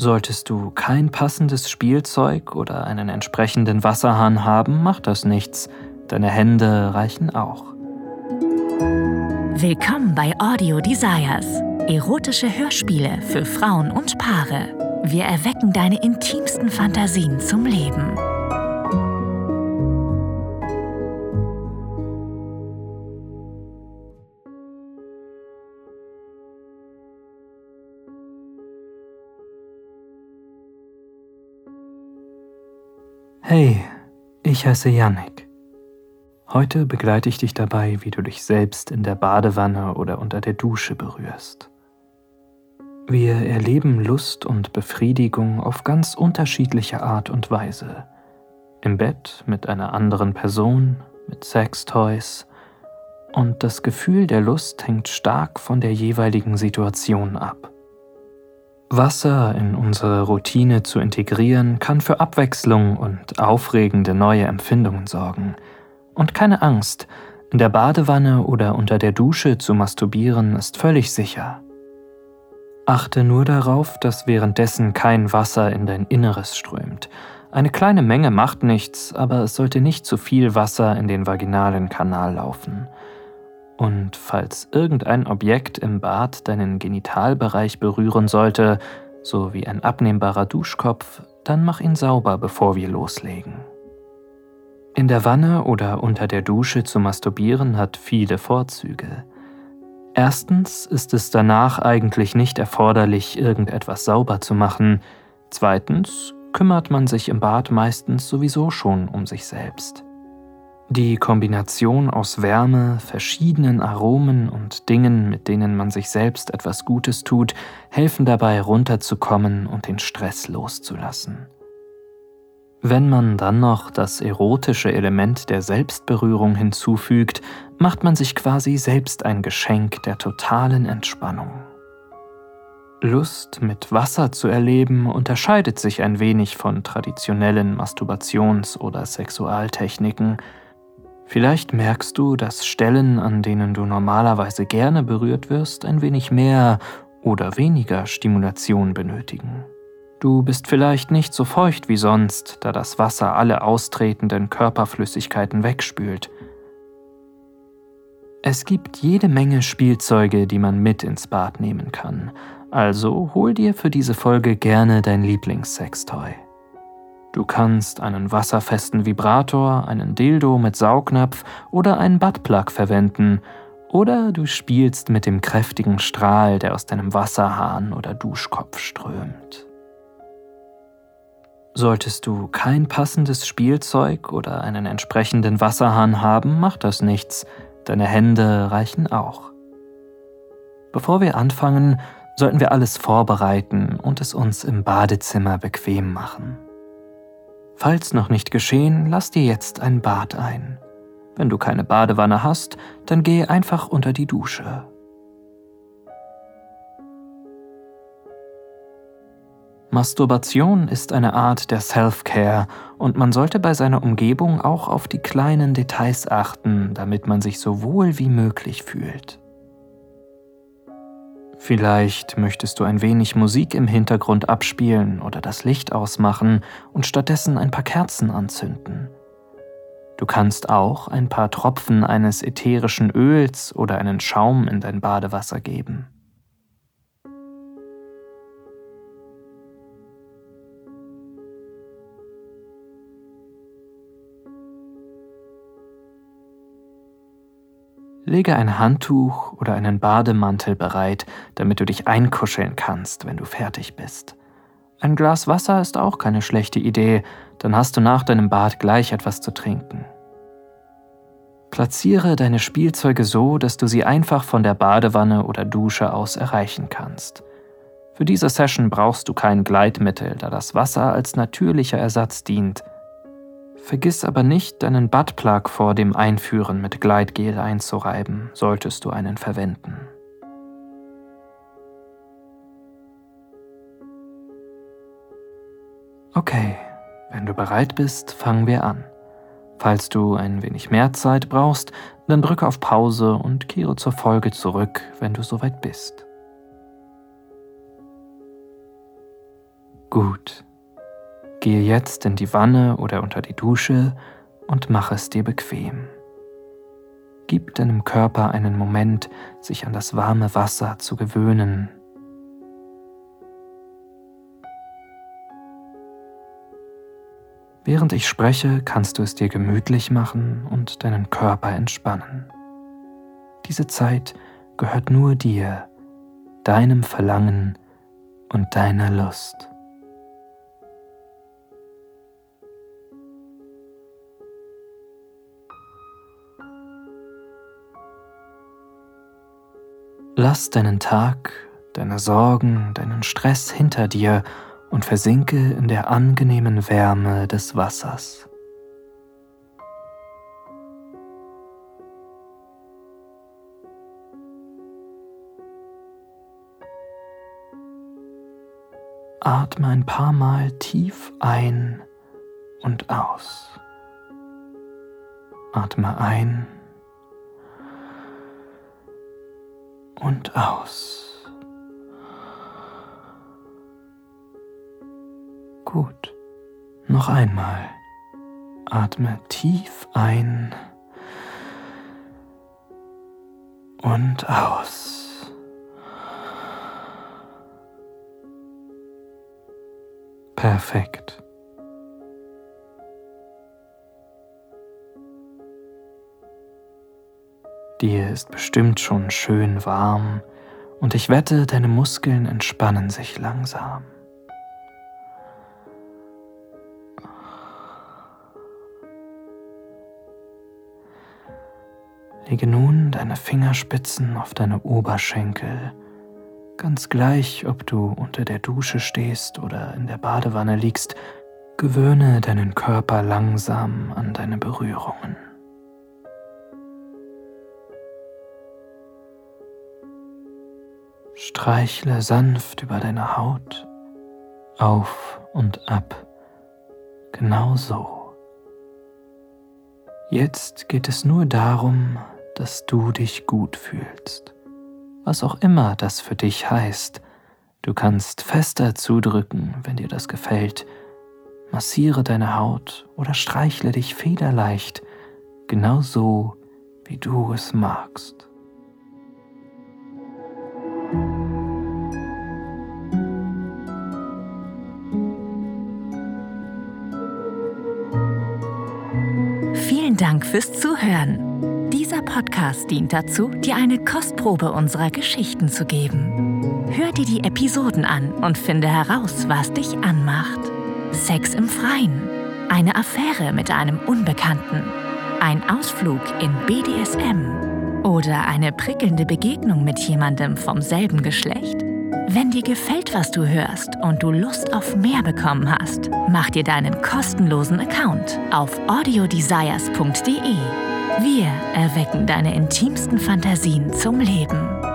Solltest du kein passendes Spielzeug oder einen entsprechenden Wasserhahn haben, macht das nichts. Deine Hände reichen auch. Willkommen bei Audio Desires. Erotische Hörspiele für Frauen und Paare. Wir erwecken deine intimsten Fantasien zum Leben. Hey, ich heiße Yannick. Heute begleite ich dich dabei, wie du dich selbst in der Badewanne oder unter der Dusche berührst. Wir erleben Lust und Befriedigung auf ganz unterschiedliche Art und Weise. Im Bett mit einer anderen Person, mit Sextoys. Und das Gefühl der Lust hängt stark von der jeweiligen Situation ab. Wasser in unsere Routine zu integrieren, kann für Abwechslung und aufregende neue Empfindungen sorgen. Und keine Angst, in der Badewanne oder unter der Dusche zu masturbieren ist völlig sicher. Achte nur darauf, dass währenddessen kein Wasser in dein Inneres strömt. Eine kleine Menge macht nichts, aber es sollte nicht zu viel Wasser in den vaginalen Kanal laufen. Und falls irgendein Objekt im Bad deinen Genitalbereich berühren sollte, so wie ein abnehmbarer Duschkopf, dann mach ihn sauber, bevor wir loslegen. In der Wanne oder unter der Dusche zu masturbieren hat viele Vorzüge. Erstens ist es danach eigentlich nicht erforderlich, irgendetwas sauber zu machen. Zweitens kümmert man sich im Bad meistens sowieso schon um sich selbst. Die Kombination aus Wärme, verschiedenen Aromen und Dingen, mit denen man sich selbst etwas Gutes tut, helfen dabei runterzukommen und den Stress loszulassen. Wenn man dann noch das erotische Element der Selbstberührung hinzufügt, macht man sich quasi selbst ein Geschenk der totalen Entspannung. Lust mit Wasser zu erleben unterscheidet sich ein wenig von traditionellen Masturbations- oder Sexualtechniken, Vielleicht merkst du, dass Stellen, an denen du normalerweise gerne berührt wirst, ein wenig mehr oder weniger Stimulation benötigen. Du bist vielleicht nicht so feucht wie sonst, da das Wasser alle austretenden Körperflüssigkeiten wegspült. Es gibt jede Menge Spielzeuge, die man mit ins Bad nehmen kann, also hol dir für diese Folge gerne dein Lieblingssextoy. Du kannst einen wasserfesten Vibrator, einen Dildo mit Saugnapf oder einen Buttplug verwenden, oder du spielst mit dem kräftigen Strahl, der aus deinem Wasserhahn oder Duschkopf strömt. Solltest du kein passendes Spielzeug oder einen entsprechenden Wasserhahn haben, macht das nichts, deine Hände reichen auch. Bevor wir anfangen, sollten wir alles vorbereiten und es uns im Badezimmer bequem machen. Falls noch nicht geschehen, lass dir jetzt ein Bad ein. Wenn du keine Badewanne hast, dann geh einfach unter die Dusche. Masturbation ist eine Art der Self-Care und man sollte bei seiner Umgebung auch auf die kleinen Details achten, damit man sich so wohl wie möglich fühlt. Vielleicht möchtest du ein wenig Musik im Hintergrund abspielen oder das Licht ausmachen und stattdessen ein paar Kerzen anzünden. Du kannst auch ein paar Tropfen eines ätherischen Öls oder einen Schaum in dein Badewasser geben. Lege ein Handtuch oder einen Bademantel bereit, damit du dich einkuscheln kannst, wenn du fertig bist. Ein Glas Wasser ist auch keine schlechte Idee, dann hast du nach deinem Bad gleich etwas zu trinken. Platziere deine Spielzeuge so, dass du sie einfach von der Badewanne oder Dusche aus erreichen kannst. Für diese Session brauchst du kein Gleitmittel, da das Wasser als natürlicher Ersatz dient – Vergiss aber nicht, deinen Buttplug vor dem Einführen mit Gleitgel einzureiben, solltest du einen verwenden. Okay, wenn du bereit bist, fangen wir an. Falls du ein wenig mehr Zeit brauchst, dann drücke auf Pause und kehre zur Folge zurück, wenn du soweit bist. Gut. Gehe jetzt in die Wanne oder unter die Dusche und mach es dir bequem. Gib deinem Körper einen Moment, sich an das warme Wasser zu gewöhnen. Während ich spreche, kannst du es dir gemütlich machen und deinen Körper entspannen. Diese Zeit gehört nur dir, deinem Verlangen und deiner Lust. Lass deinen Tag, deine Sorgen, deinen Stress hinter dir und versinke in der angenehmen Wärme des Wassers. Atme ein paar Mal tief ein und aus. Atme ein und aus. Gut. Noch einmal. Atme tief ein und aus. Perfekt. Dir ist bestimmt schon schön warm und ich wette, deine Muskeln entspannen sich langsam. Lege nun deine Fingerspitzen auf deine Oberschenkel, ganz gleich, ob du unter der Dusche stehst oder in der Badewanne liegst, gewöhne deinen Körper langsam an deine Berührungen. Streichle sanft über deine Haut, auf und ab, genau so. Jetzt geht es nur darum, dass du dich gut fühlst, was auch immer das für dich heißt. Du kannst fester zudrücken, wenn dir das gefällt, massiere deine Haut oder streichle dich federleicht, genau so, wie du es magst. Dank fürs Zuhören. Dieser Podcast dient dazu, dir eine Kostprobe unserer Geschichten zu geben. Hör dir die Episoden an und finde heraus, was dich anmacht. Sex im Freien, eine Affäre mit einem Unbekannten, ein Ausflug in BDSM oder eine prickelnde Begegnung mit jemandem vom selben Geschlecht? Wenn dir gefällt, was du hörst und du Lust auf mehr bekommen hast, mach dir deinen kostenlosen Account auf audiodesires.de. Wir erwecken deine intimsten Fantasien zum Leben.